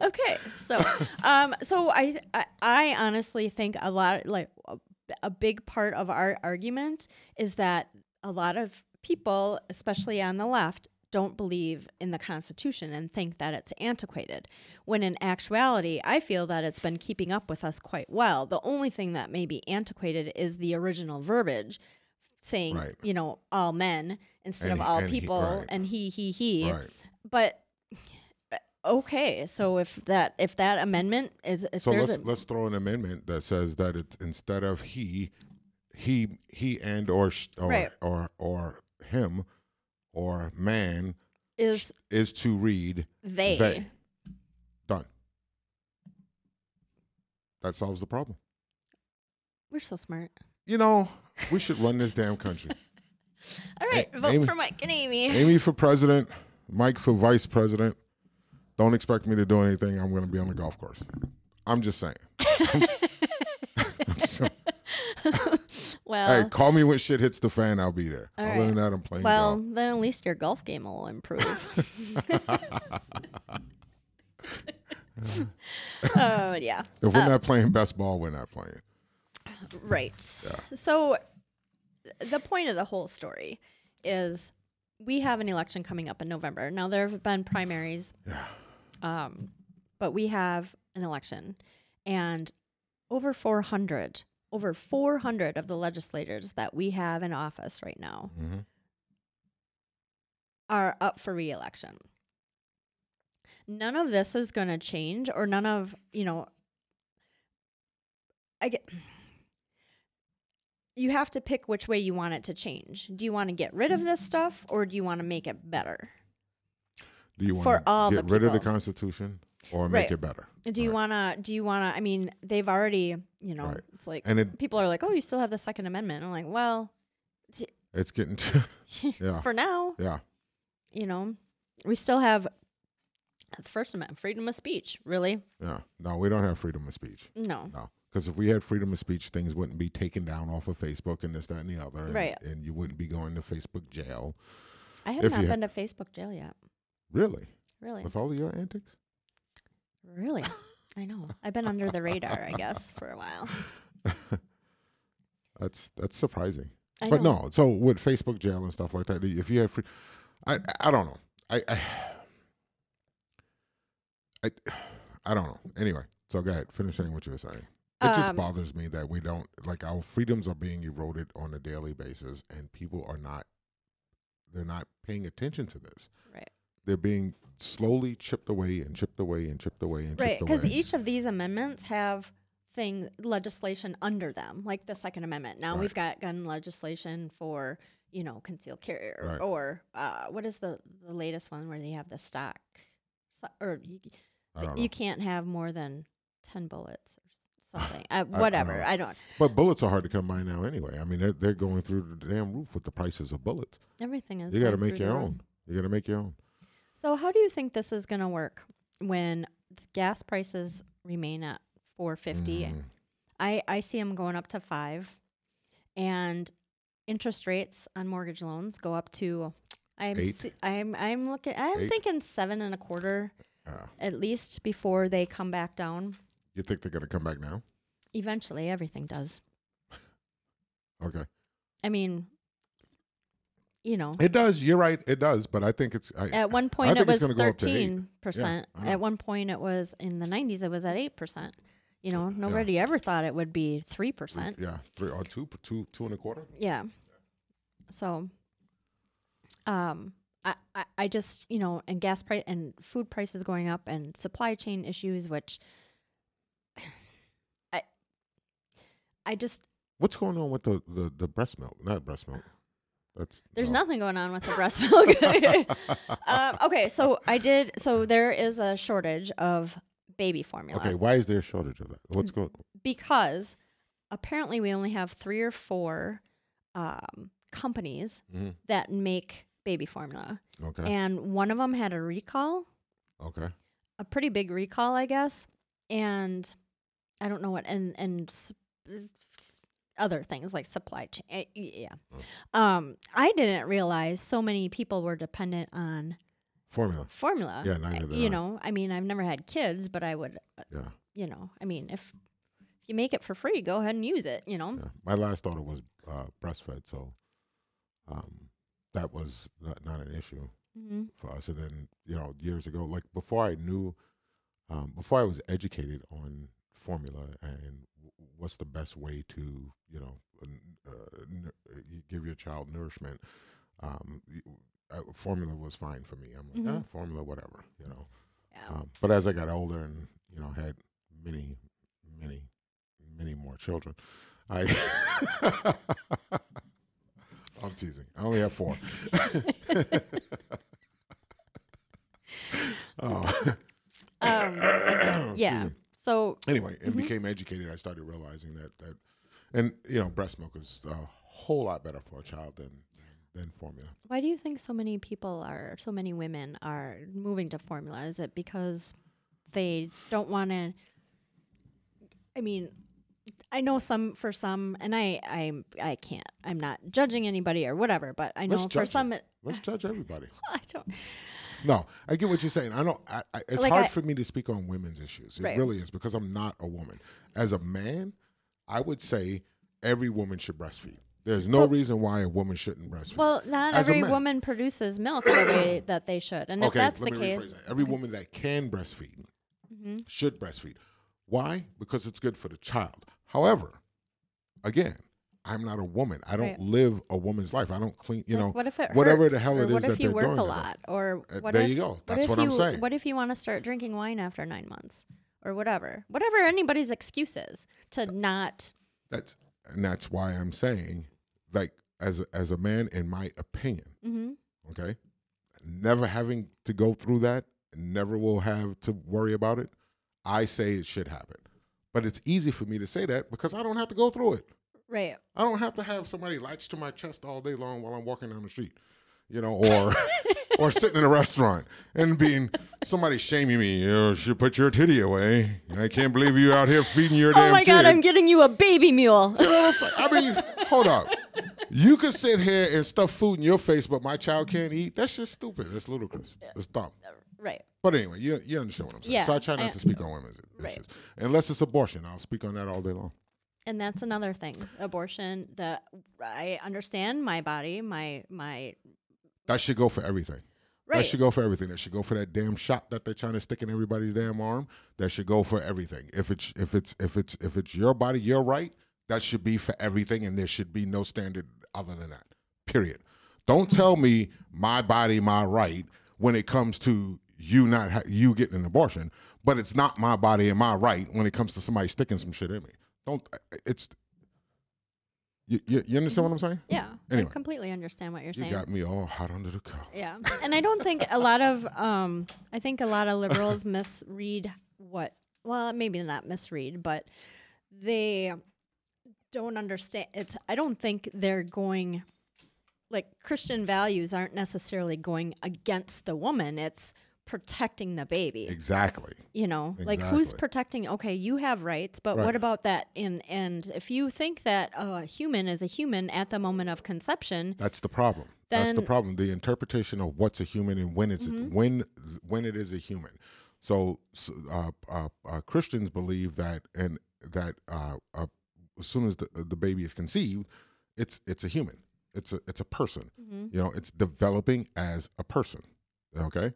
okay so um so I, I i honestly think a lot like a, a big part of our argument is that a lot of people especially on the left don't believe in the constitution and think that it's antiquated when in actuality i feel that it's been keeping up with us quite well the only thing that may be antiquated is the original verbiage saying Right. you know all men instead And of he- all and he- people right. and he he he right. but okay so if that if that amendment is if So let's a let's throw an amendment that says that it's instead of he, he he and or sh- or Right. or or him or man is is to read they, they. Done. That solves the problem. we're so smart You know, we should run this damn country. all right A- vote Amy- for mike and amy Amy for president, Mike for vice president. Don't expect me to do anything. I'm going to be on the golf course. I'm just saying. I'm So, well hey, call me when shit hits the fan. I'll be there. All Other right. than that, I'm playing well golf. then at least your golf game will improve oh yeah If we're not playing best ball, we're not playing. Right. So the point of the whole story is we have an election coming up in November. Now there have been primaries. Yeah. Um, but we have an election and over 400 over 400 of the legislators that we have in office right now hmm are up for reelection. None of this is going to change, or none of, you know, I get. You have to pick which way you want it to change. Do you want to get rid of this stuff, or do you want to make it better? Do you want For all to get rid of the. Constitution or make Right. it better? Do you Right. want to? Do you want to? I mean, they've already, you know, Right. it's like And it, people are like, "Oh, you still have the Second Amendment." I'm like, "Well, it's getting, yeah, for now, yeah. you know, we still have the First Amendment, freedom of speech. Really, Yeah. No, we don't have freedom of speech. no, No. Because if we had freedom of speech, things wouldn't be taken down off of Facebook and this, that, and the other. and- Right. And, you wouldn't be going to Facebook jail. I have not been to Facebook jail yet. Really? Really, With all of your antics? Really, I know. I've been under the radar, I guess, for a while. That's that's surprising. I but know. no, so with Facebook jail and stuff like that, if you have free, I I don't know. I I I, I don't know. Anyway, so go ahead, finish saying what you were saying. It just Um, bothers me that we don't like our freedoms are being eroded on a daily basis, and people are not they're not paying attention to this. Right. They're being slowly chipped away and chipped away and chipped away and Right, because each of these amendments have thing legislation under them, like the Second Amendment. Now Right. we've got gun legislation for you know concealed carry, or, Right. or uh, what is the the latest one where they have the stock, so- or you, I you can't have more than ten bullets or something. Uh, I whatever, don't- I don't. But bullets are hard to come by now anyway. I mean, they're, they're going through the damn roof with the prices of bullets. Everything is. You got to make your own. You got to make your own. So how do you think this is going to work when the gas prices remain at 450? Mm. I I see them going up to 5 and interest rates on mortgage loans go up to I'm se- I'm I'm looking I'm Eight. thinking seven and a quarter Yeah. at least before they come back down. You think they're going to come back now? Eventually everything does. Okay. I mean you know, It does. You're right. It does. But I think it's. I, at one point it was gonna go up to eight. thirteen percent. Yeah. At one point it was in the nineties. It was at eight percent. You know, nobody ever thought it would be three percent. yeah, three or two, two, two and a quarter. Yeah. So, um, I, I, I just you know, and gas price and food prices going up and supply chain issues, which I, I just What's going on with the, the, the breast milk? Not breast milk. That's there's no. nothing going on with the breast milk. um, okay, so I did. So there is a shortage of baby formula. Okay, why is there a shortage of that? What's going? because apparently we only have three or four um, companies Mhm. that make baby formula, Okay, and one of them had a recall, okay, a pretty big recall, I guess, and I don't know what, and and other things like supply chain. eh, Yeah, um, I didn't realize so many people were dependent on formula. formula. Yeah, neither did you I. know, I mean, I've never had kids, but I would, uh, Yeah, you know, I mean, if if you make it for free, go ahead and use it. You know. yeah. My last daughter was uh, breastfed, so um, that was not, not an issue Mm-hmm. for us. And then you know, years ago, like before I knew, um, before I was educated on formula and what's the best way to you know uh, n- uh, give your child nourishment. Um, uh, formula was fine for me. I'm like, ah, formula, whatever, you know. Yeah. Um, but as I got older and you know had many, many, many more children, I I'm teasing. I only have four. oh. Um, yeah. So Anyway, and Mhm. became educated. I started realizing that that, and you know, breast milk is a whole lot better for a child than than formula. why do you think so many people are, so many women are moving to formula? Is it because they don't want to? I mean, I know some for some, and I I I can't. I'm not judging anybody or whatever, but I know Let's for judge some, it, Let's judge everybody. I don't. No, I get what you're saying. I don't. I, I, it's Like hard I- for me to speak on women's issues. It Right. really is because I'm not a woman. As a man, I would say every woman should breastfeed. There's no Well- reason why a woman shouldn't breastfeed. Well, not As every woman produces milk the way that they should, and if okay, that's the case, that. Every woman that can breastfeed Mhm. should breastfeed. Why? Because it's good for the child. However, again, I'm not a woman. I don't Right. live a woman's life. I don't clean. You Like, know, what if it whatever the hell it is what that if you they're work doing a lot? Or Uh, there if, you go. That's what I'm you, saying. What if you want to start drinking wine after nine months, or whatever? Whatever anybody's excuse is to not. That's and that's why I'm saying, like, as a, as a man, in my opinion, hmm okay, never having to go through that, never will have to worry about it. I say it should happen, but it's easy for me to say that because I don't have to go through it. Right. I don't have to have somebody latched to my chest all day long while I'm walking down the street, you know, or or sitting in a restaurant and being somebody shaming me. You know, should put your titty away. I can't believe you out here feeding your oh damn Oh my kid. God! I'm getting you a baby mule. You know, like- I mean, hold up. You could sit here and stuff food in your face, but my child can't eat. That's just stupid. That's ludicrous. It's dumb. Uh, right. But anyway, you you understand what I'm saying. Yeah, so I try not I- to speak on women's Right. issues unless it's abortion. I'll speak on that all day long. And that's another thing. Abortion. that I understand my body, my my. That should go for everything. right. That should go for everything. That should go for that damn shot that they're trying to stick in everybody's damn arm. That should go for everything. If it's if it's if it's if it's your body, your right. That should be for everything, and there should be no standard other than that. Period. Don't tell me my body, my right when it comes to you not ha- you getting an abortion, but it's not my body and my right when it comes to somebody sticking some shit in me. Don't. It's. You, you, you understand what I'm saying? Yeah. Anyway. I completely understand what you're saying. You got me all hot under the collar. Yeah. And I don't think a lot of um I think a lot of liberals misread what well, maybe not misread, but they don't understand it's I don't think they're going like Christian values aren't necessarily going against the woman. It's protecting the baby. Exactly. You know, like who's protecting? Okay, you have rights, but Right. what about that? And and if you think that a human is a human at the moment of conception, That's the problem. That's the Mm-hmm. problem. The interpretation of what's a human and when it's when when it is a human. So, uh, uh, uh, Christians believe that and that uh, uh, as soon as the, the baby is conceived, it's it's a human. It's a it's a person. Mhm. You know, it's developing as a person. Okay.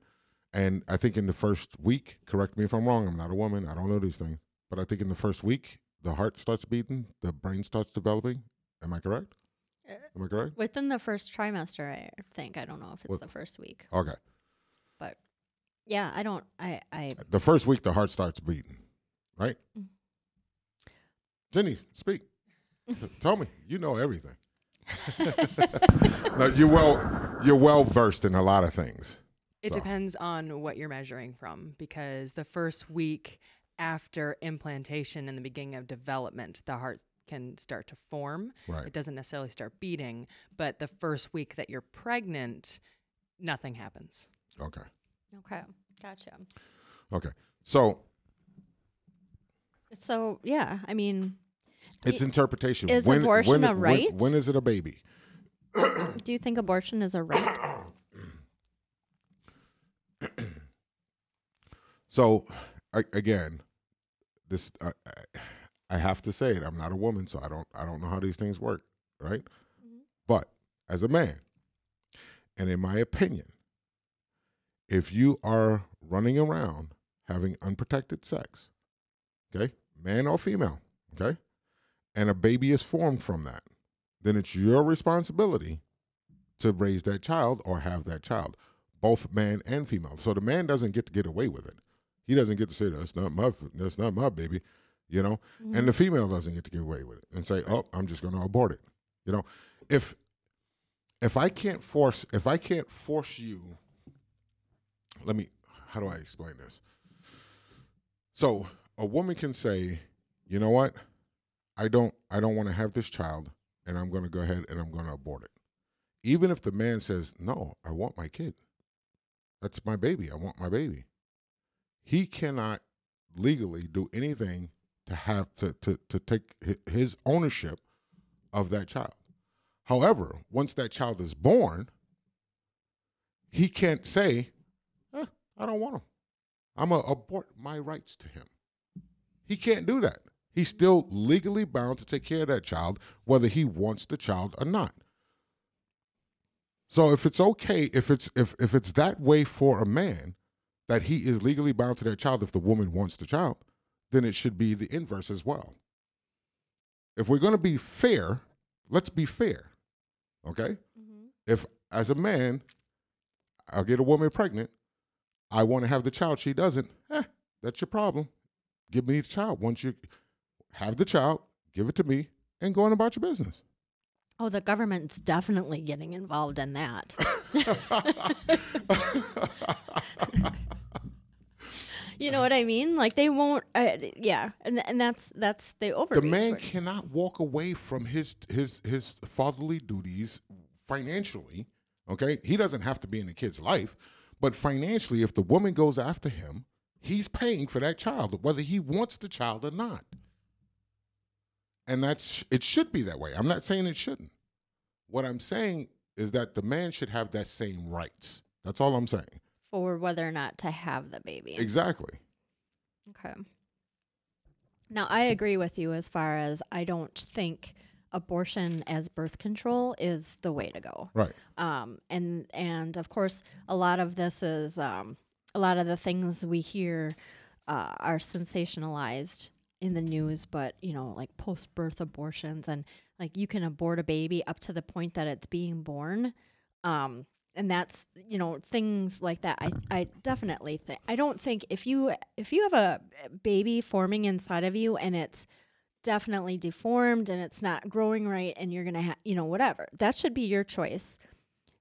And I think in the first week, correct me if I'm wrong, I'm not a woman, I don't know these things, but I think in the first week, the heart starts beating, the brain starts developing. Am I correct? Uh, Am I correct? Within the first trimester, I think. I don't know if it's What- the first week, Okay. but yeah, I don't. I I The first week, the heart starts beating, right? Mm. Jenny, speak. Tell me, you know everything. no, you're well, you're well versed in a lot of things. It So- depends on what you're measuring from because the first week after implantation and the beginning of development, the heart can start to form. Right. It doesn't necessarily start beating, but the first week that you're pregnant, nothing happens. Okay. okay, gotcha. Okay. So So yeah, I mean, it's interpretation. is when, abortion when, a when- right? when is it a baby? do you think abortion is a right? So, I, again, this I, I, I have to say it. I'm not a woman, so I don't I don't know how these things work, right? Mm-hmm. But as a man, and in my opinion, if you are running around having unprotected sex, okay, man or female, okay, and a baby is formed from that, then it's your responsibility to raise that child or have that child, both man and female. So the man doesn't get to get away with it. He doesn't get to say that's not my that's not my baby, you know. And the mm-hmm. female doesn't get to get away with it and say, "Oh, I'm just going to abort it." You know, if if I can't force if I can't force you, let me. How do I explain this? So a woman can say, "You know what? I don't I don't want to have this child, and I'm going to go ahead and I'm going to abort it." Even if the man says, "No, I want my kid. That's my baby. I want my baby." He cannot legally do anything to have to to to take his ownership of that child. However, once that child is born, he can't say, eh, "I don't want him. I'm gonna abort my rights to him." He can't do that. He's still legally bound to take care of that child, whether he wants the child or not. So if it's okay, if it's if if it's that way for a man, that he is legally bound to that child if the woman wants the child, then it should be the inverse as well. If we're going to be fair, let's be fair. Okay? If as a man, I'll get a woman pregnant, I want to have the child, she doesn't, eh, that's your problem. Give me the child. Once you have the child, give it to me and go on about your business. Oh, the government's definitely getting involved in that. you know what I mean? Like they won't. Uh, yeah, and and that's that's they over. the man with- cannot walk away from his his his fatherly duties financially okay he doesn't have to be in the kid's life but financially if the woman goes after him he's paying for that child whether he wants the child or not and that's it should be that way i'm not saying it shouldn't what i'm saying is that the man should have that same rights that's all i'm saying for whether or not to have the baby. exactly Okay. Now, I agree with you as far as I don't think abortion as birth control is the way to go. right Um, and and of course, a lot of this is um, a lot of the things we hear uh, are sensationalized in the news. But you know, like post birth abortions and like you can abort a baby up to the point that it's being born. Um, and that's you know things like that. I I definitely think I don't think if you if you have a baby forming inside of you and it's definitely deformed and it's not growing right and you're gonna have you know whatever that should be your choice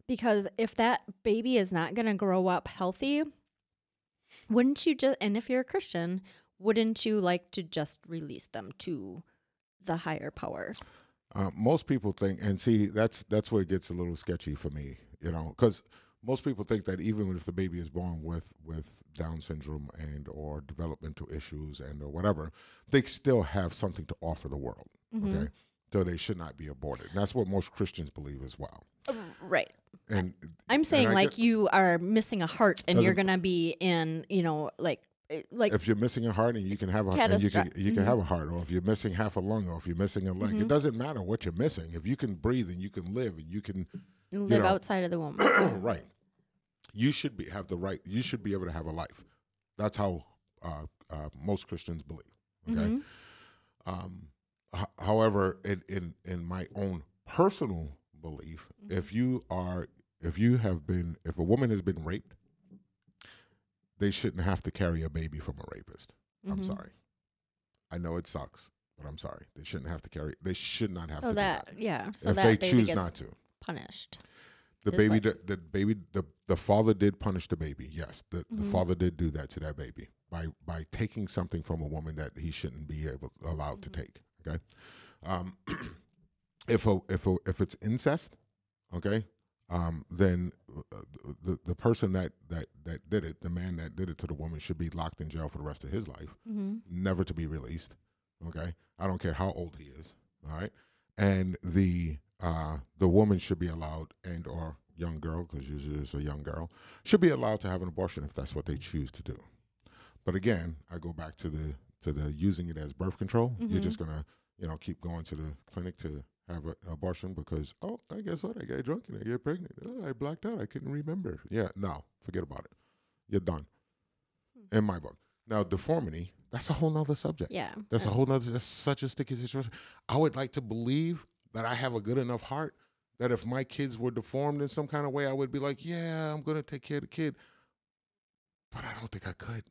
because if that baby is not gonna grow up healthy wouldn't you just and if you're a christian wouldn't you like to just release them to the higher power Uh, most people think, and see, that's that's where it gets a little sketchy for me, you know, because most people think that even if the baby is born with with Down syndrome and or developmental issues and or whatever, they still have something to offer the world. Okay, so they should not be aborted. And that's what most Christians believe as well. right And i'm saying like you are missing a heart and you're gonna be in you know like uh, like if you're missing a heart and you can have a and you can you can mhm. have a heart, or if you're missing half a lung, or if you're missing a leg, it Mhm. doesn't matter what you're missing. If you can breathe and you can live and you can live know. outside of the womb. right, you should be have the right. You should be able to have a life. That's how uh, uh, most Christians believe. Okay. Mhm. Um, h- however, in, in in my own personal belief, Mm-hmm. if you are if you have been if a woman has been raped, they shouldn't have to carry a baby from a rapist. I'm Mhm. sorry. I know it sucks, but I'm sorry. They shouldn't have to carry. They should not have So to that, do yeah, so if that they baby choose gets not to, punished. the baby, the, the baby, the the father did punish the baby. Yes, the, the Mhm. father did do that to that baby by by taking something from a woman that he shouldn't be able allowed to Mm-hmm. take. Okay, um, if a if a if it's incest, okay, um, then uh, the the person that that that did it, the man that did it to the woman, should be locked in jail for the rest of his life, Mm-hmm. never to be released. Okay, I don't care how old he is. All right, and the uh, the woman should be allowed and or young girl because usually it's a young girl should be allowed to have an abortion if that's what they choose to do. But again, I go back to the to the using it as birth control. You're Mhm. just gonna you know keep going to the clinic to have an abortion because oh I guess what I get drunk and I get pregnant. Oh, I blacked out. I couldn't remember. Yeah, no, forget about it. You're done. Hmm. In my book. Now deformity, that's a whole nother subject. Yeah. That's a whole nother. That's such a sticky situation. I would like to believe that I have a good enough heart that if my kids were deformed in some kind of way, I would be like, yeah, I'm gonna take care of the kid. But I don't think I could.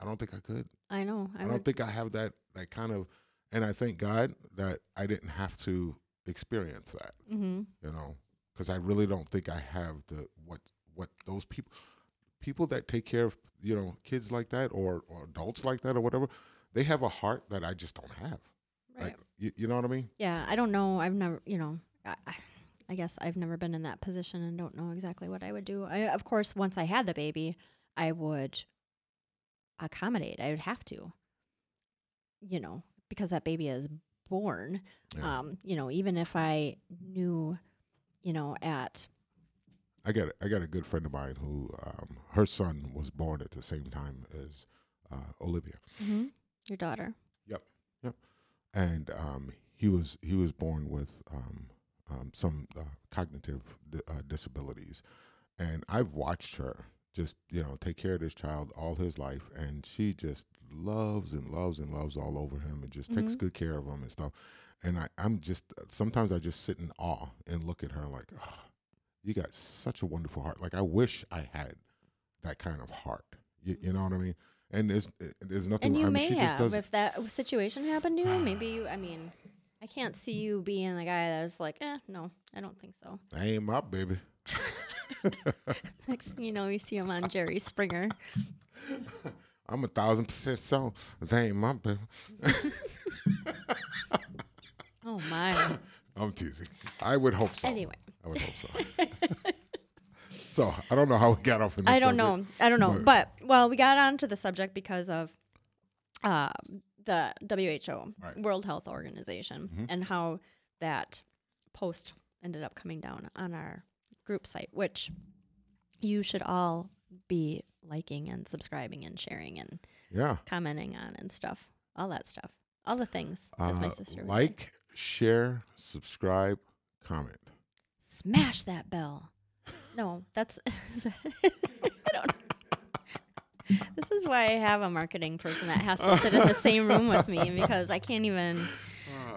I don't think I could. I know. I, I, don't would, think I have that that kind of. And I thank God that I didn't have to experience that. mm-hmm. You know, because I really don't think I have the what what those people people that take care of you know kids like that or or adults like that or whatever. They have a heart that I just don't have. Right. Like you, you know what I mean? yeah. I don't know. I've never, you know, I, I- I guess I've never been in that position and don't know exactly what I would do. I, of course, once I had the baby, I would accommodate. I would have to, you know, because that baby is born. Yeah. Um, you know, even if I knew, you know, at I got I got a good friend of mine who um, her son was born at the same time as uh, Olivia, your daughter. Yep, yep. And um, he was he was born with um, um, some uh, cognitive di- uh, disabilities, and I've watched her just you know take care of this child all his life, and she just loves and loves and loves all over him, and just takes Mhm. good care of him and stuff. And I, I'm just sometimes I just sit in awe and look at her like, oh, you got such a wonderful heart. Like I wish I had that kind of heart. You, you know what I mean? And there's there's nothing. And you I mean, may have, if that situation happened to you, maybe you, I mean, I can't see you being the guy that was like, eh, no, I don't think so. I ain't my baby. Next thing you know, you see him on Jerry Springer. I'm a thousand percent so. They ain't my baby. Oh, my. I'm teasing. I would hope so. Anyway. I would hope so. so I don't know how we got off in this I don't subject. know. I don't know. but- But, well, we got onto the subject because of uh, the WHO, Right. World Health Organization, Mhm. and how that post ended up coming down on our group site, which you should all be liking and subscribing and sharing and Yeah. commenting on and stuff. All that stuff. All the things, as my Uh, sister would say. like, share, subscribe, comment. Smash that bell. No, that's. I don't know. This is why I have a marketing person that has to sit in the same room with me because I can't even.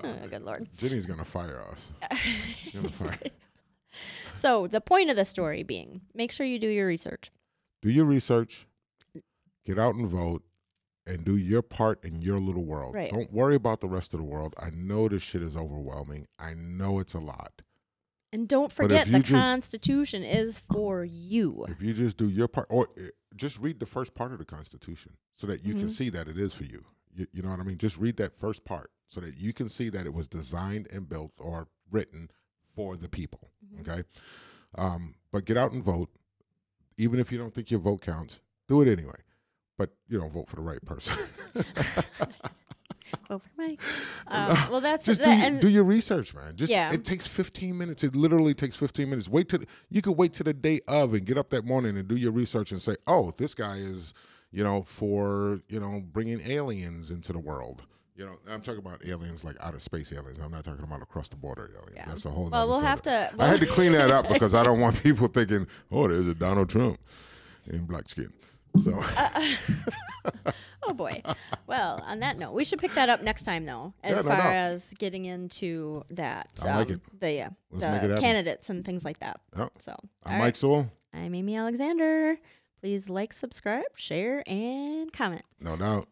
Oh, good lord. Jenny's gonna fire us. Gonna fire. So the point of the story being, make sure you do your research. Do your research. Get out and vote. And do your part in your little world. Right. Don't worry about the rest of the world. I know this shit is overwhelming. I know it's a lot. And don't forget the just- Constitution is for you. If you just do your part, or uh, just read the first part of the Constitution so that you can Mhm. see that it is for you. you. You know what I mean? Just read that first part so that you can see that it was designed and built or written for the people. Mm-hmm. Okay. Um, but get out and vote. Even if you don't think your vote counts, do it anyway. But you don't vote for the right person. Vote for Mike. Um, well, that's just do, that, your- and do your research, man. Just Yeah. it takes 15 minutes. It literally takes 15 minutes. Wait till you could wait to the day of and get up that morning and do your research and say, "Oh, this guy is, you know, for you know bringing aliens into the world. You know, I'm talking about aliens like outer space aliens. I'm not talking about across the border aliens. Yeah. That's a whole. Well, nother we'll have to- I had to clean that up because I don't want people thinking, "Oh, there's a Donald Trump in black skin." So Oh boy. well, on that note, we should pick that up next time, though, as Yeah, no far doubt. as getting into that. um, I like it. The uh, the candidates and things like that. So, I'm Mike right. Sewell. I'm Amy Alexander. Please like, subscribe, share, and comment. No doubt.